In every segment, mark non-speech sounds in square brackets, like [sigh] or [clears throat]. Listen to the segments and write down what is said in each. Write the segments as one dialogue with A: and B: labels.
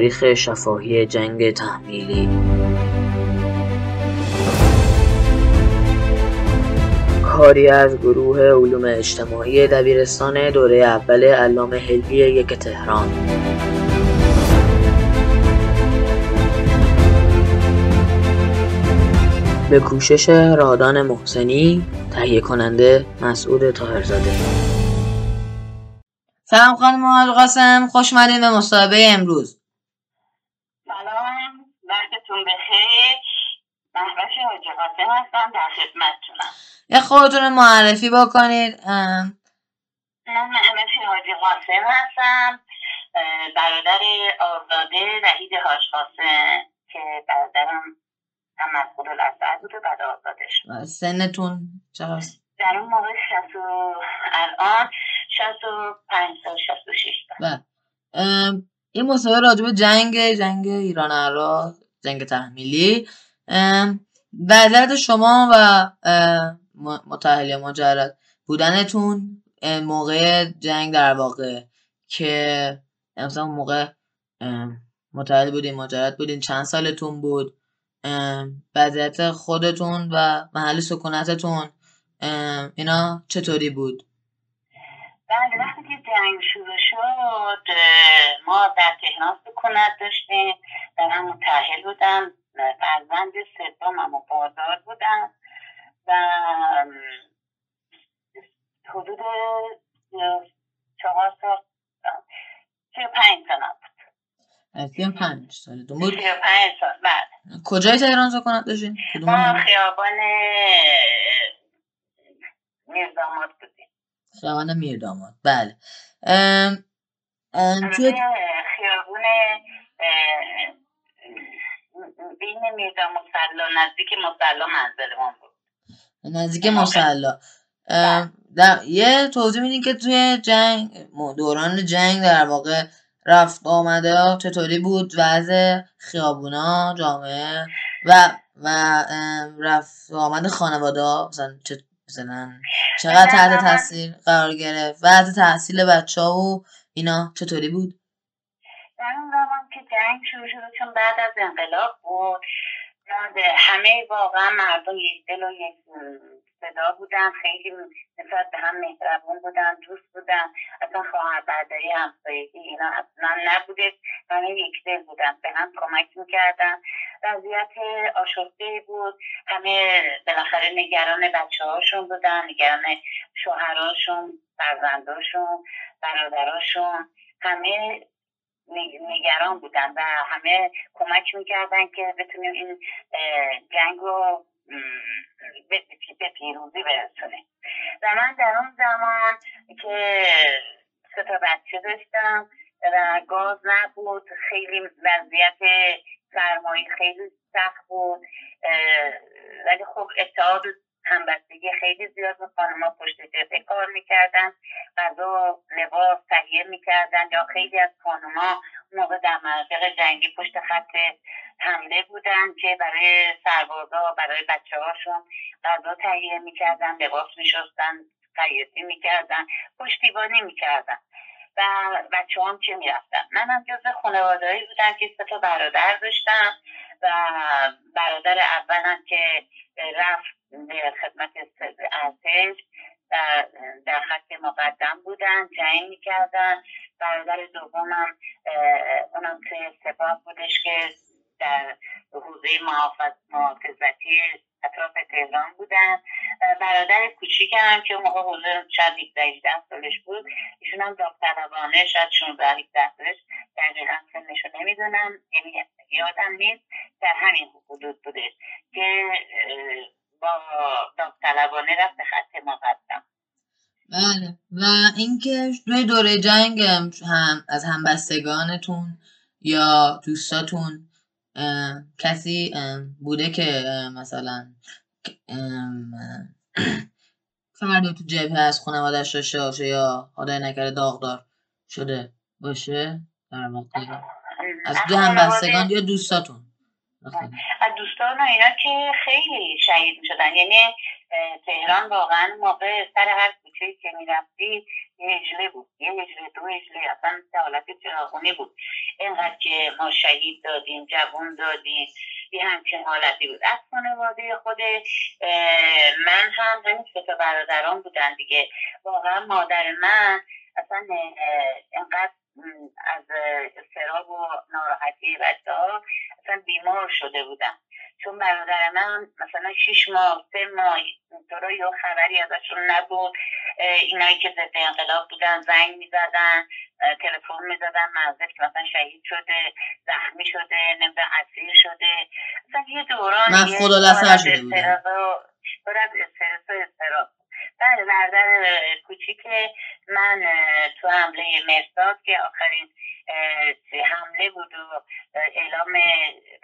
A: تاریخ شفاهی جنگ تحمیلی. کاری از گروه علوم اجتماعی دبیرستان دوره اول علامه حلبی یک تهران. به کوشش رادان محسنی تهیه کننده مسعود تاهرزاده سلام خانم القاسم خوش به مصاحبه امروز.
B: وقتتون بخیر محوش حاج قاسم هستم در خدمتتونم.
A: یه خودتون معرفی بکنید.
B: من محوش حاج قاسم هستم برادر آزاده وحید حاج قاسم که برادرم هم مسئول الاسد بود و بعد آزاده شد
A: سنتون چقدر؟
B: در اون موقع شست و الان شست و پنج سال شست و شیش سال.
A: بله. این مصاحبه راجع به جنگ جنگ ایران عراق. جنگ تحمیلی. وضعیت شما و اه، م- متحل مجرد بودنتون موقع جنگ در واقع که مثلا موقع ام، متحل بودین مجرد بودین چند سالتون بود؟ وضعیت خودتون و محل سکونتتون اینا چطوری بود؟
B: بله وقتی که جنگ شروع شد ما در تهران سکونت داشتیم و من متحل بودم فرزند سومم و بازار بودم و حدود چهار سال سی و پنج سالم بود
A: سی و پنج سالتون بود
B: سی و پنج سال بله
A: کجای تهران سکونت داشتین؟ کدوم
B: ما؟ خیابان میرداماد بودیم
A: خیابان میرداماد. بله. ام، ام، توی
B: خیابون بین میردام مسلا نزدیک مسلا منزلمون بود.
A: نزدیک مسلا ام، در یه توضیح میدین که توی جنگ دوران جنگ در واقع رفت آمده چطوری بود وضع خیابونا جامعه و و رفت آمد خانواده مثلا چه مثلا چقدر تحت تاثیر قرار گرفت؟ وضع تحصیل بچه ها و اینا چطوری بود؟
B: در اون زمان که جنگ شروع شد چون بعد از انقلاب بود همه واقعا مردم یک دل و یک صدا بودن خیلی نسبت به هم مهربون بودن دوست بودن. اصلا خواهر برادری همسایگی اینا اصلا نبوده همه یک دل بودن. به هم کمک می‌کردن. وضعیت آشفته بود. همه بالاخره نگران بچه هاشون بودن نگران شوهراشون فرزنداشون برادراشون. همه نگ- نگران بودن و همه کمک می‌کردن که بتونیم این جنگ رو به پیروزی برسونیم. و من در اون زمان که سه تا بچه داشتم و گاز نبود خیلی وضعیت سرمایه خیلی سخت بود ولی خب اتحاد و همبستگی خیلی زیاد بود. خانمها پشت جبهه کار می‌کردن غذا لباس تهیه می‌کردن. یا خیلی از خانمها موقع در مناطق جنگی پشت خط حمله بودن که برای سربازا برای بچه هاشون غذا تهیه می‌کردن لباس میشستن خیاطی می‌کردن پشتیبانی می‌کردن. و بچه هم که می‌رفتن. منم جز خانوادهایی بودم که سه تا برادر داشتم و برادر اولم که رفت به خدمت ارتش در خط مقدم بودن جنگ می‌کردن. برادر دومم اونم توی سپاه بودش که در حوزه محافظ محافظتی اطراف تهران بودن. برادر کوچیکم که اون موقع حوزه شاید 17 18 سالش بود ایشون هم داوطلبانه شاید 16 17 سالش. دقیقا سنشو نمی‌دونم یعنی یادم نیست. در همین حدود بوده که با داوطلبانه رفت به خط مقدم
A: بله. و اینکه توی دوره جنگ هم از همبستگانتون یا دوستاتون کسی بوده که مثلا ام، [clears throat] فردی تو جبهه از خانوادش داشته باشه یا خدای نکرده داغدار شده باشه در واقع. از دو همبستگان یا دوستاتون.
B: از دوستان و اینا که خیلی شهید می شدن یعنی تهران واقعا موقع سر هر کوچه که می‌رفتی یه هجله بود. یه هجله دو هجله اصلا حالت چراغونی بود. اینقدر که ما شهید دادیم جوان دادیم یه همچین حالتی بود. از خانواده خود من هم همین سه برادران بودن دیگه. واقعا مادر من اصلا اینقدر از استراب و ناراحتی بچه ها اصلا بیمار شده بودم چون برادر من مثلا شیش ماه سه ماه اینطورا یا خبری ازشون نبود. اینایی که ضد انقلاب بودن زنگ می‌زدن تلفن می‌زدن منزل که مثلا شهید شده زخمی شده نمی‌دونم اسیر شده. مثلا یه دوران
A: مفقود الاسر شده
B: پر از استرس و استراب. بله برادر کوچیک من تو حمله مرساد که آخرین حمله بود و اعلام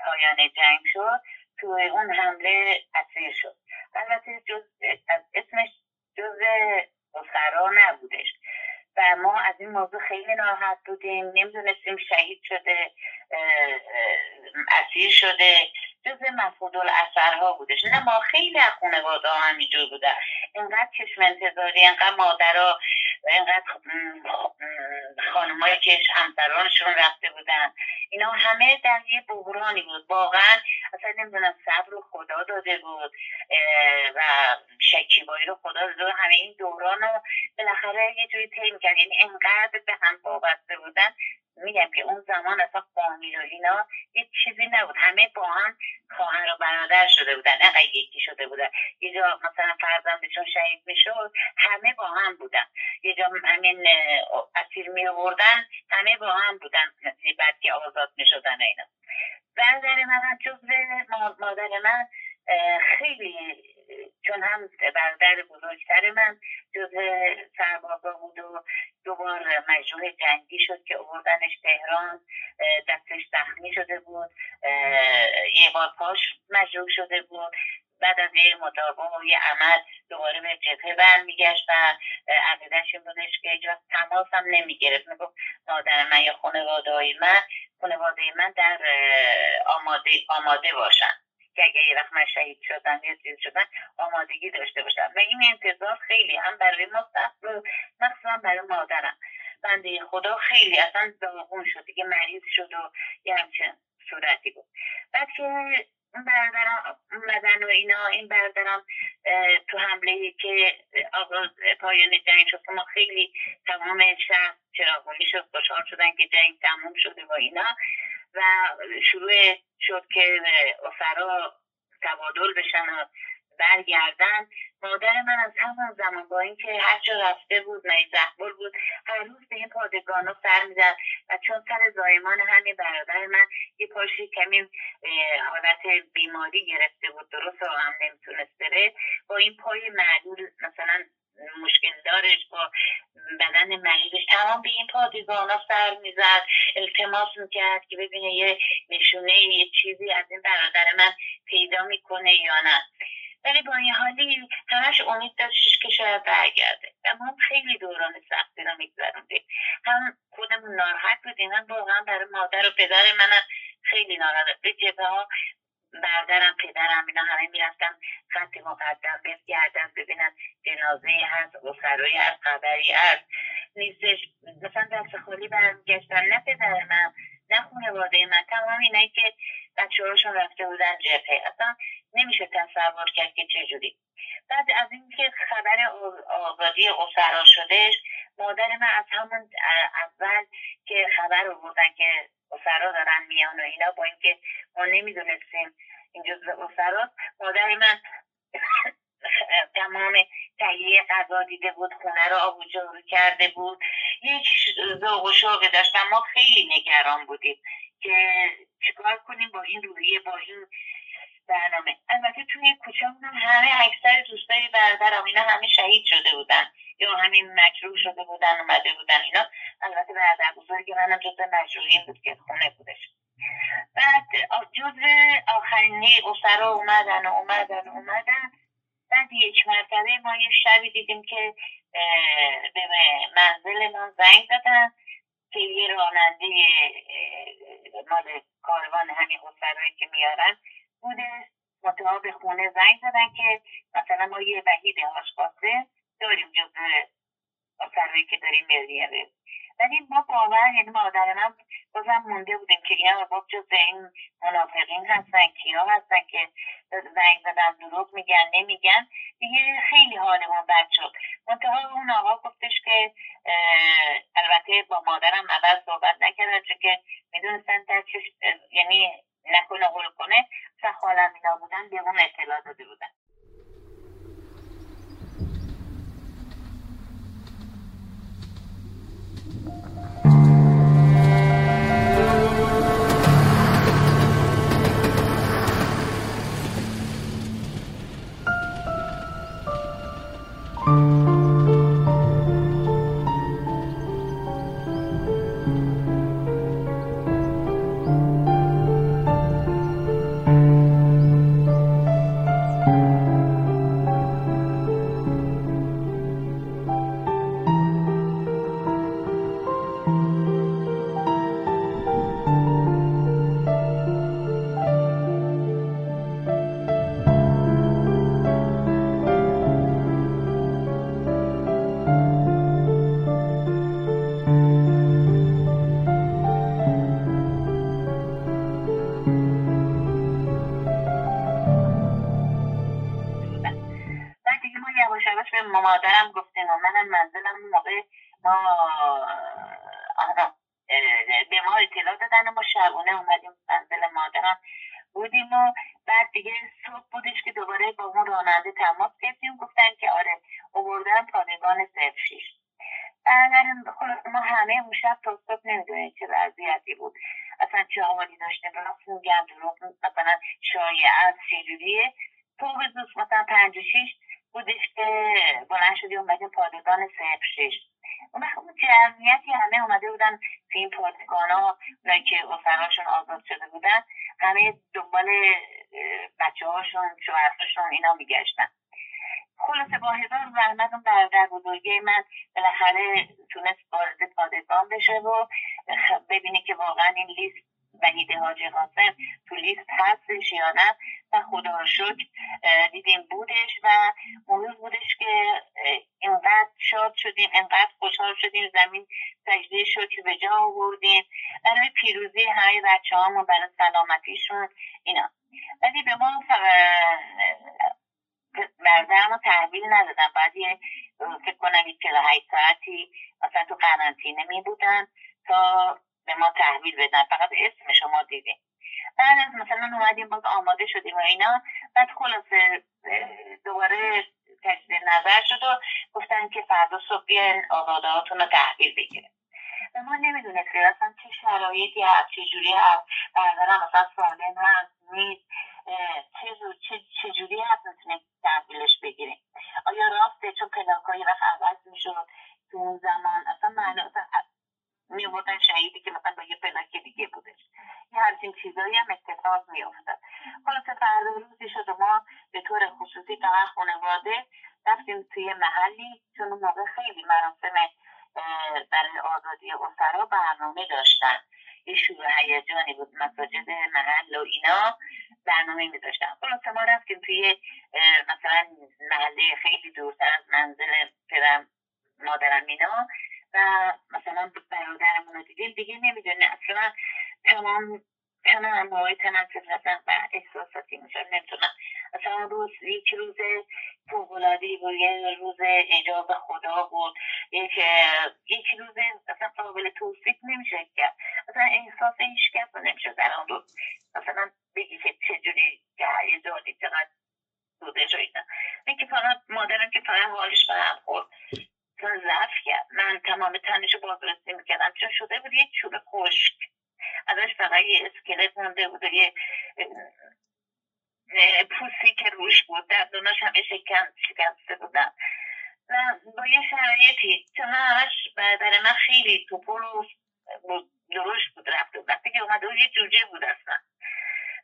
B: پایان جنگ شد تو اون حمله اسیر شد. البته جز اسمش جز اسرا نبودش. و ما از این موضوع خیلی ناراحت بودیم نمی‌دونستیم شهید شده اسیر شده جز مفقود اثرها بودش. نه ما خیلی از خانواده ها همینجور بودن. اینقدر چشم انتظاری اینقدر مادرها اینقدر خانمایی که همسرانشون رفته بودن. اینا همه در یه بحرانی بود. واقعا اصلا نمی‌دونم صبر رو خدا داده بود و شکیبایی رو خدا داده بود. همه این دوران رو بالاخره یه جوری تیم کرد یعنی اینقدر به هم وابسته بودن. میگم که اون زمان اصلا فامیل و اینا هیچ چیزی نبود. همه با هم خواهر و برادر شده بودن نه یکی شده بودن. یه جا مثلا فرزندشون شهید می‌شد همه با هم بودن. یه جا همین اسیر می آوردن همه با هم بودن. بعد که آزاد می‌شدن اینا. برادر من جزو مادر من خیلی چون هم برادر بزرگتر من جز سربازا بود و دوبار مجروح جنگی شد که اووردنش تهران دستش زخمی شده بود یه بار پاش مجروح شده بود. بعد از یه مطابق و یه عمل دوباره به جبهه برمیگشت و عقیدش این بودش که هیچ تماس هم نمی‌گرفت. می‌گفت مادر من یا خانواده من خانواده من در آماده, آماده باشن. که اگه یه وقت من شهید شدن یا چیز شدن آمادگی داشته باشم. و این انتظار خیلی هم برای ما سخت و مخصوصا برای مادرم. بنده خدا خیلی اصلا داغون شد. دیگه مریض شد و یه همچین صورتی بود. بعد که اون برادرم اومدن و اینا این برادرم تو حمله که آغاز پایان جنگ شد ما خیلی تمام شهر چراغونی شد خوشحال شدن که جنگ تموم شده و اینا. و شروع شد که اسرا تبادل بشن و برگردن. مادر من از همون زمان با اینکه هر جا رفته بود اخبار بود هر روز به این پادگان سر می‌زد و چون سر زایمان همین برادر من یه پاشی کمی حالت بیماری گرفته بود درست رو هم نمی‌تونست بره. با این پای معلول مثلا مشکل دارش با بدن مریضش. تمام به این پادگان ها سر می‌زد التماس می‌کرد که ببینه یه نشونه یه چیزی از این برادر من پیدا می‌کنه یا نه. ولی با این حالی همش امید داشتش که شاید برگرده. و ما خیلی دوران سختی رو میگذروندیم. هم خودمون ناراحت بودیم هم واقعا برای مادر و پدر منم خیلی ناراحت. به جبه ها بردرم پدرم اینا همه می‌رفتن خط مقدم بگردن ببینن جنازه هست اسرایی هست خبری هست. نیستش. مثلا دست خالی برمیگشتن. نه پدر من نه خانواده من. تمام اینایی که بچه هاشون رفته بودن جبهه. اصلا نمیشه تصور کرد که چجوری. بعد از اینکه خبر آزادی اسرا شدهش مادر من از همون اول که خبر بودن که اسرا دارن میان و اینا با اینکه ما نمی‌دونستیم این جزء اسراست مادر من [coughs] تمام تهیه غذا دیده بود خونه رو آب جارو کرده بود. یک ذوق و شوق داشتم ما خیلی نگران بودیم که چیکار کنیم با این روحیه با این برنامه. البته توی کوچه همه اکثر دوستای برادرم اینا همه شهید شده بودن یا همین مجروح شده بودن اومده بودن اینا. منم جز مجروحین بود که خونه بودش. بعد جز آخرینی اسرا اومدن و اومدن و اومدن. بعد یک مرتبه ما یه شبی دیدیم که به منزل من زنگ دادن که یه راننده مال کاروان همین اسرایی که میارن بوده. مطمئن به خونه زنگ زدن که مثلا ما یه وحید آشپاسه داریم جزء اسرایی که داریم مریه ولی ما باور یعنی مادر من بازم مونده بودیم که اینا با جز این منافقین هستن کیا هستن که زنگ زدن دروغ میگن نمیگن. دیگه خیلی حالمون بد شد. منتها اون آقا گفتش که البته با مادرم اول صحبت نکردن چون که می‌دونستن در یعنی نکنه قول کنه. و حالم اینا بودن به اون اطلاع داده بودن. ما همه اون شب تا صبح نمی‌دونیم چه وضعیتی بود. اصلا چه حالی داشتیم. راست میگم دروغ مثلا از چجوریه. صبح زود مثلا پنج و شیش بودش که بلند شدی اومدیم پادگان صفر شش. اون اون جمعیتی همه اومده بودن تو این پادگان ها که اسرهاشون آزاد شده بودن. همه دنبال بچه هاشون شوهرهاشون اینا میگشتن. خلاصه با هزار زحمت اون برادر بزرگی من بالاخره تونست وارد پادگان بشه و ببینی که واقعا این لیست وحید حاجی قاسم تو لیست هستش یا نه. و خدا شکر دیدیم بودش و اون بودش که اینقدر شاد شدیم اینقدر خوشحال شدیم زمین سجده شکر به جا آوردیم. برای پیروزی همه بچه هامون برای سلامتیشون اینا. ولی به ما بردرم رو تحویل ندادن. بعد یه فکر کنم یه ساعتی مثلا تو قرنطینه می بودن تا به ما تحویل بدن. فقط اسم شما دیدیم. بعد از مثلا اومدیم باز آماده شدیم و اینا. بعد خلاصه دوباره تجدید نظر شد و گفتن که فردا صبح بیاین آزادهاتون رو تحویل بگیریم. و ما نمی‌دونستیم اصلا چه شرایطی هست چه جوری هست. برادرم مثلا سالم هست نیست. چجوری هست می‌تونیم تحویلش بگیریم؟ آیا راسته چون پلاکایی وقت عوض می‌شد تو اون زمان؟ اصلا معنی میوردن شهیدی که مثلا با یه پلاک دیگه بودش. یه همچین چیزایی هم اتفاق میافتد خلاصه فردا روزی شد ما به طور خصوصی فقط خانواده رفتیم توی محلی چون اون موقع خیلی مراسم برای آزادی اسرا برنامه داشتن. یه شروع هیجانی بود مساجد محل و اینا. برنامه می داشتن خلاصه ما رفتیم توی مثلا محله خیلی دورتر از منزل پدرم مادرم اینا و مثلا برادرمون رو دیدیم دیگه نمی‌دونه اصلا تمام تمام های تنفس هستن و احساساتی میشن نمی‌تونم اصلا روز یک روز فوقلادی بود یه روز اجاب خدا بود یک یک روز اصلا قابل توصیف نمیشه کرد. اصلا احساس هیچ کس نمیشه در آن روز مثلا بگی که چجوری هیجانی چقدر بوده اینا این که فقط مادرم که فقط حالش به هم خورد ضعف کرد من تمام تنش رو بازرسی می‌کردم چون شده بود یه چوب خشک ازش فقط یه اسکلت مونده بود و یه پوسی که روش بود دندوناش همه شکن شکسته بودن و با یه شرایطی چون همش برای من خیلی توپل و درشت بود رفته وقتی که اومده بود یه جوجه بود اصلا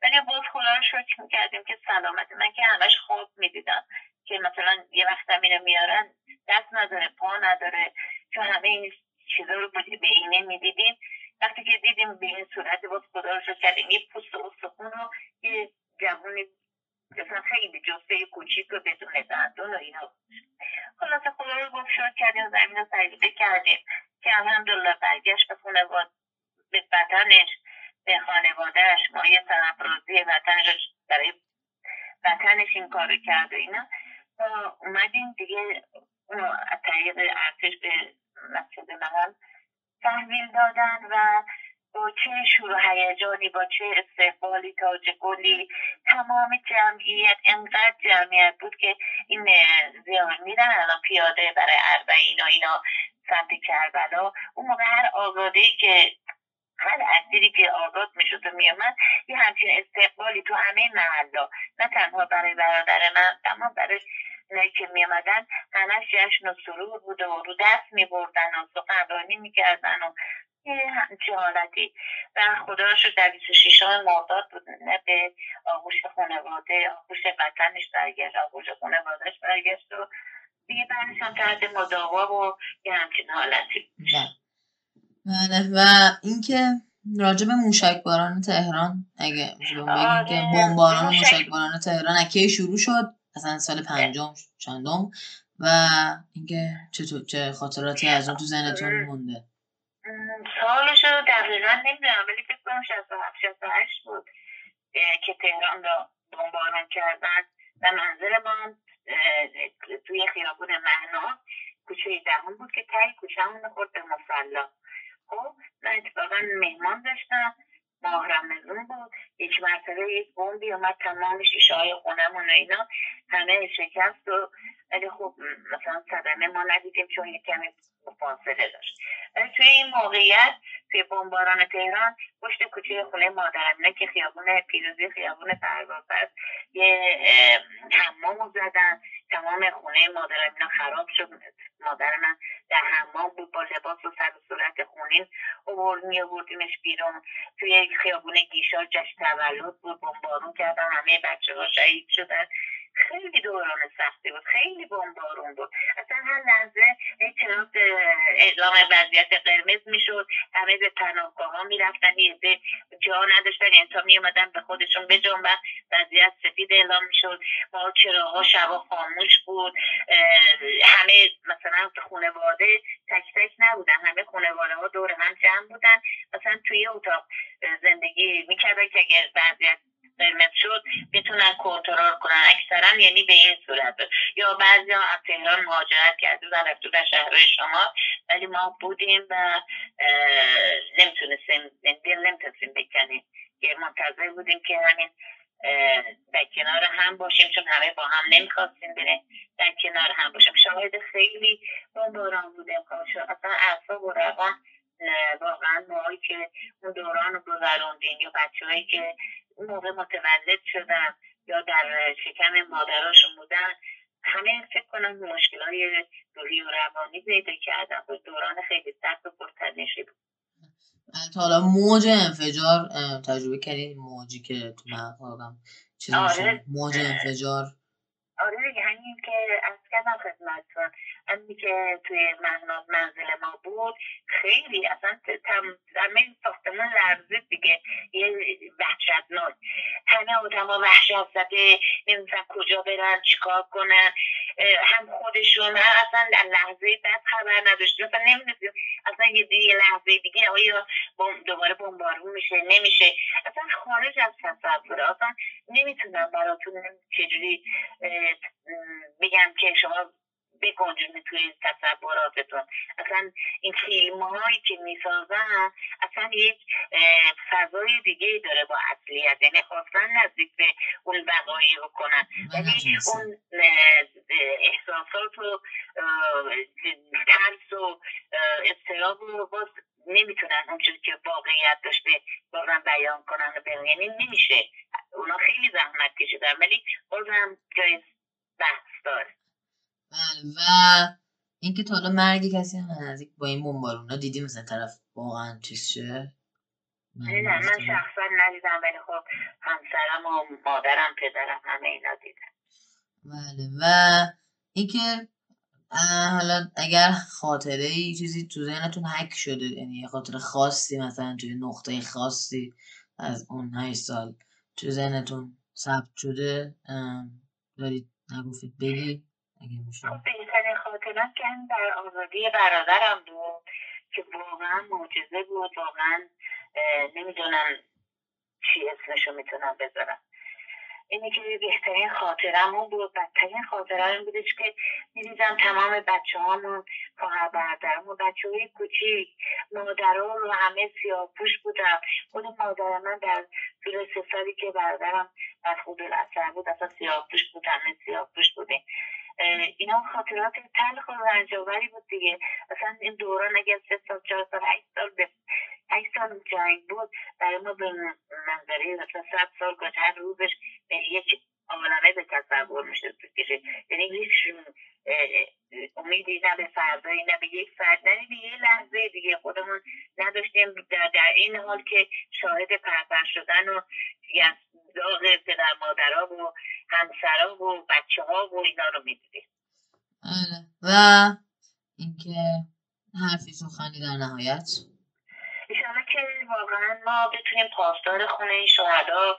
B: ولی باز خدا رو شکر می‌کردیم که سلامت من که همش خواب می‌دیدم که مثلا یه وقت اینو میارن دست نداره پا نداره چون همه این چیزا رو به اینه می‌دیدیم وقتی که دیدیم به این صورت باز خدا رو کردیم. یه پوست و سخون و یه جوونی مثلا خیلی جسته کوچیک و بدون دندون و اینا. خلاصه خدا رو باز شد کردیم زمین رو تجربه کردیم. که الحمدلله برگشت به خانواده به وطنش به خانوادهش ما یه سرفرازی وطنش برای وطنش این کارو کرد و اینا. اومدیم دیگه از طریق ارتش به مسجد محل تحویل دادن و با چه شور و هیجانی با چه استقبالی تاج گلی تمام جمعیت انقدر جمعیت بود که این زیان میرن الان پیاده برای اربعین و اینا سمت کربلا. اون موقع هر آزاده که هر اسیری که آزاد می‌شد و میامد یه همچین استقبالی تو همه محلا نه تنها برای برادر من اما برای اونایی که میامدن همش جشن و سرور بود و رو دست میبردن و سخنرانی می‌کردن و همچین حالتی. و خدا رو در 26 مرداد بود نه به آغوش خانواده آغوش وطنش برگشت آغوش خانوادهش برگشت و دیگه بعدش هم تحت مداوا و یه همچین حالتی
A: بله. و اینکه راجب موشکباران تهران اگه بگیم که بمباران موشکباران تهران اکی شروع شد. اصلا سال پنجم چندم؟ و اینکه چطور چه خاطراتی از اون تو ذهنتون مونده؟
B: سالشو دقیقا نمی‌دونم ولی فکر کنم 67 68 بود که تهران رو بمباران کردن. و منظر ما توی خیابون مهناز کوچه دهم بود که تایی کوچه همون خورد به مسلا خب من اتفاقا مهمان داشتم. ماه رمزون بود یک مرتبه یک بمبی اومد تمام شیشه های خونمون و اینا. همه شکست و ولی خب مثلا صدمه ما ندیدیم چون یک کمی فاصله داشت. توی این موقعیت توی بمباران تهران پشت کوچه خونه مادرم نه که خیابون پیروزی خیابون پرواز است یه حمامو زدن. تمام خونه مادرم اینا خراب شد. مادر من در حمام بود با لباس و سر خونین اوورد می آوردیمش بیرون. توی خیابون گیشا جشن تولد بود بمبارون کردن همه بچه ها شهید شدن. خیلی دوران سختی بود خیلی بمبارون بود. اصلا هر لحظه اعتراف اعلام وضعیت قرمز می‌شد همه به پناهگاه ها می‌رفتن یه جا نداشتن یعنی تا میومدن به خودشون بجنبن وضعیت سفید اعلام می‌شد. ما چراغا شبا خاموش بود همه مثلا خانواده تک تک نبودن همه خانواده ها دور هم جمع بودن. مثلا توی اتاق زندگی می‌کردن که اگر وضعیت قرمز شد بتونن کنترل کنن. اکثرا یعنی به این صورت. یا بعضی از تهران مهاجرت کرده و رفته در شهرهای شما ولی ما بودیم و نمی‌تونستیم دل نمی‌تونستیم بکنیم. که منتظر بودیم که همین در کنار هم باشیم چون همه با هم نمی‌خواستیم بریم در کنار هم باشیم. شاهد خیلی بمباران بودیم اصلا اعصاب و روان واقعا ماهایی که اون دوران رو گذروندیم یا بچه که اون موقع متولد شدن یا در شکم مادراشون بودن همه فکر کنم مشکل های روحی و روانی پیدا کردن و دوران خیلی سخت و پرتنشی بود.
A: تا حالا موج انفجار تجربه کردید موجی که تو مغزم چیز آره. موج انفجار؟
B: آره دیگه همین که از کردم خدمتتون. همین که توی منزل ما بود خیلی اصلا زمین ساختمون لرزید دیگه. یه وحشتناک. همه آدم ها وحشت زده نمی‌دونم کجا برن چیکار کنن. هم خودشون. هم اصلا لحظه بعد خبر نداشتیم اصلا نمی‌دونیم اصلا یه دیگه لحظه دیگه آیا دوباره بمبارون میشه نمیشه. اصلا خارج از تصوره اصلا نمی‌تونم براتون چجوری بگم که شما بگنجونه توی تصوراتتون. اصلا این فیلم هایی که می‌سازن اصلا یک فضای دیگه داره با اصلیت. یعنی خواستن نزدیک به اون وقایع رو کنن. ولی اون احساسات و ترس و اضطراب رو باز نمی‌تونن اونجور که واقعیت داشته واقعا بیان کنن و یعنی نمیشه. اونا خیلی زحمت کشیدن. ولی بازم جای بحث داره.
A: بله و اینکه تا حالا مرگ کسی هم نزدیک با این بمبارونا دیدی مثلا طرف واقعا چیز شه؟
B: نه من شخصا ندیدم ولی خب همسرم و مادرم پدرم همه اینا دیدن.
A: بله و اینکه حالا اگر خاطره ای چیزی تو ذهنتون حک شده یعنی یه خاطره خاصی مثلا توی نقطه خاصی از اون 8 سال تو ذهنتون ثبت شده دارید نگفتید بگی اگه میشه.
B: بهترین خاطرم که هم در آزادی برادرم بود که واقعا معجزه بود واقعا نمی‌دونم چی اسمشو می‌تونم بذارم. اینه که بهترین خاطرمون بود بدترین خاطرم بودش که می‌دیدم تمام بچه هامون خواهر برادرمون بچه های کوچیک مادرها رو همه سیاه پوش بودم خود مادر من در طول سالی که برادرم از خود الاثر بود اصلا سیاه پوش بود همه سیاه پوش بودیم. اینا خاطرات تلخ و رنجاوری بود دیگه. اصلا این دوران اگر سه سال چهار سال هشت سال به هشت سال جنگ بود برای ما به منظره مثلا صد سال گذشت. هر روزش به یک عالمه به تصور میشه یعنی هیچ امیدی نه به فردایی نه به یک فرد نه به یه لحظه دیگه. خودمون نداشتیم. در, در این حال که شاهد پرپر شدن و داغ پدر مادرها و همسرا و بچه ها و اینا رو می‌دیدیم
A: آره. و اینکه حرفی سخنی در نهایت
B: ایشالا که واقعا ما بتونیم پاسدار خونه شهدا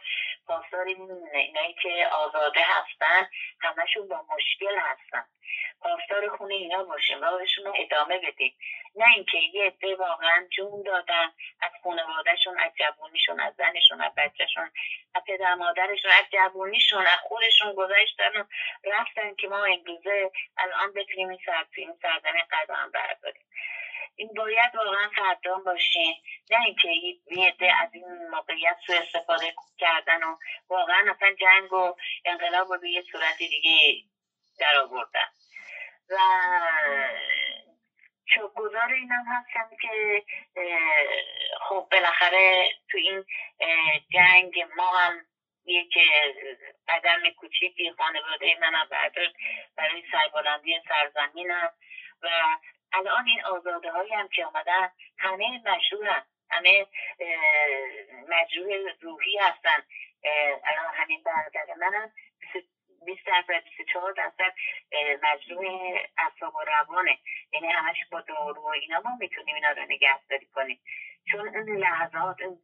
B: پاسدار اینایی که آزاده هستن همشون با مشکل هستن. پاسدار خونه اینا باشیم راهشون رو ادامه بدیم. نه اینکه یه عده واقعا جون دادن از خانوادهشون از جوونیشون از زنشون از بچهشون از پدر مادرشون از جوونیشون از خودشون گذاشتن و رفتن که ما امروزه الان بتونیم این سرزمین قدم برداریم. این باید واقعا قدردان باشیم نه اینکه یه از این موقعیت سو استفاده کردن و واقعا اصلا جنگ و انقلاب رو به یه صورت دیگه در آوردن. و گذار اینم هستم که خب بالاخره تو این جنگ ما هم یک قدم کوچیکی خانواده منم برداشت برای سربلندی سرزمینم و الان این آزاده هایی هم که آمدن همه مجروح همه مجروح روحی هستن. الان همین برادر منم 20 درصد 24 درصد مجروح اصاب و روانه. یعنی همش با دارو و اینا ما می‌تونیم اینا رو نگهداری کنیم. چون اون لحظات اون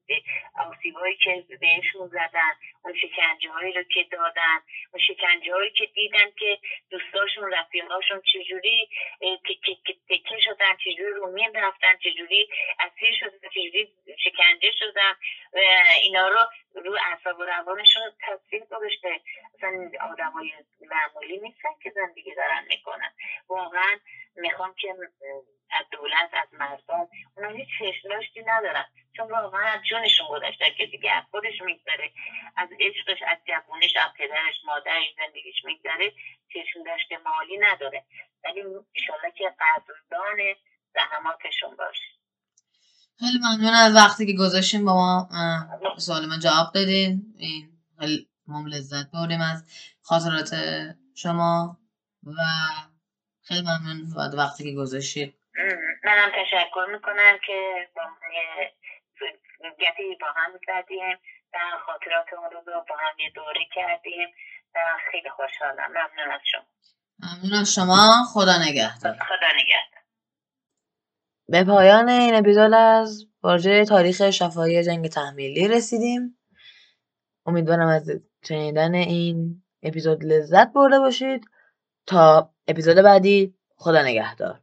B: آسیبایی که بهشون زدن اون شکنجه هایی رو که دادن اون شکنجه هایی که دیدن که دوستاشون رفیقاشون چجوری تکه شدن چجوری رو مین رفتن چجوری اسیر شدن چجوری شکنجه شدن و اینا رو رو اعصاب و روانشون تاثیر گذاشته. اصلا آدم های معمولی نیستن که زندگی دارن می‌کنن. واقعا می‌خوام که از دولت از مردم اونا هیچ چشم ندارن. چون واقعا از جونشون گذاشته که دیگه از خودش میگذره از عشقش از جوونش از پدرش مادرش زندگیش میگذره چشم داشته مالی نداره. ولی ایشالله که قدردان زحماتشون باشه.
A: خیلی ممنون از وقتی که گذاشتیم با ما سوال من جواب دادین این خیلی ما لذت بردیم از خاطرات شما و خیلی ممنون بعد وقتی که گذاشتید
B: منم تشکر می‌کنم که با گپی با هم زدیم و خاطرات اون رو با هم یه دوره کردیم و خیلی خوشحالم. ممنون از شما.
A: ممنون از شما. خدا نگهدار.
B: خدا نگهدار.
A: به پایان این اپیزود از واژه تاریخ شفاهی جنگ تحمیلی رسیدیم. امیدوارم از شنیدن این اپیزود لذت برده باشید. تا اپیزود بعدی. خدا نگهدار.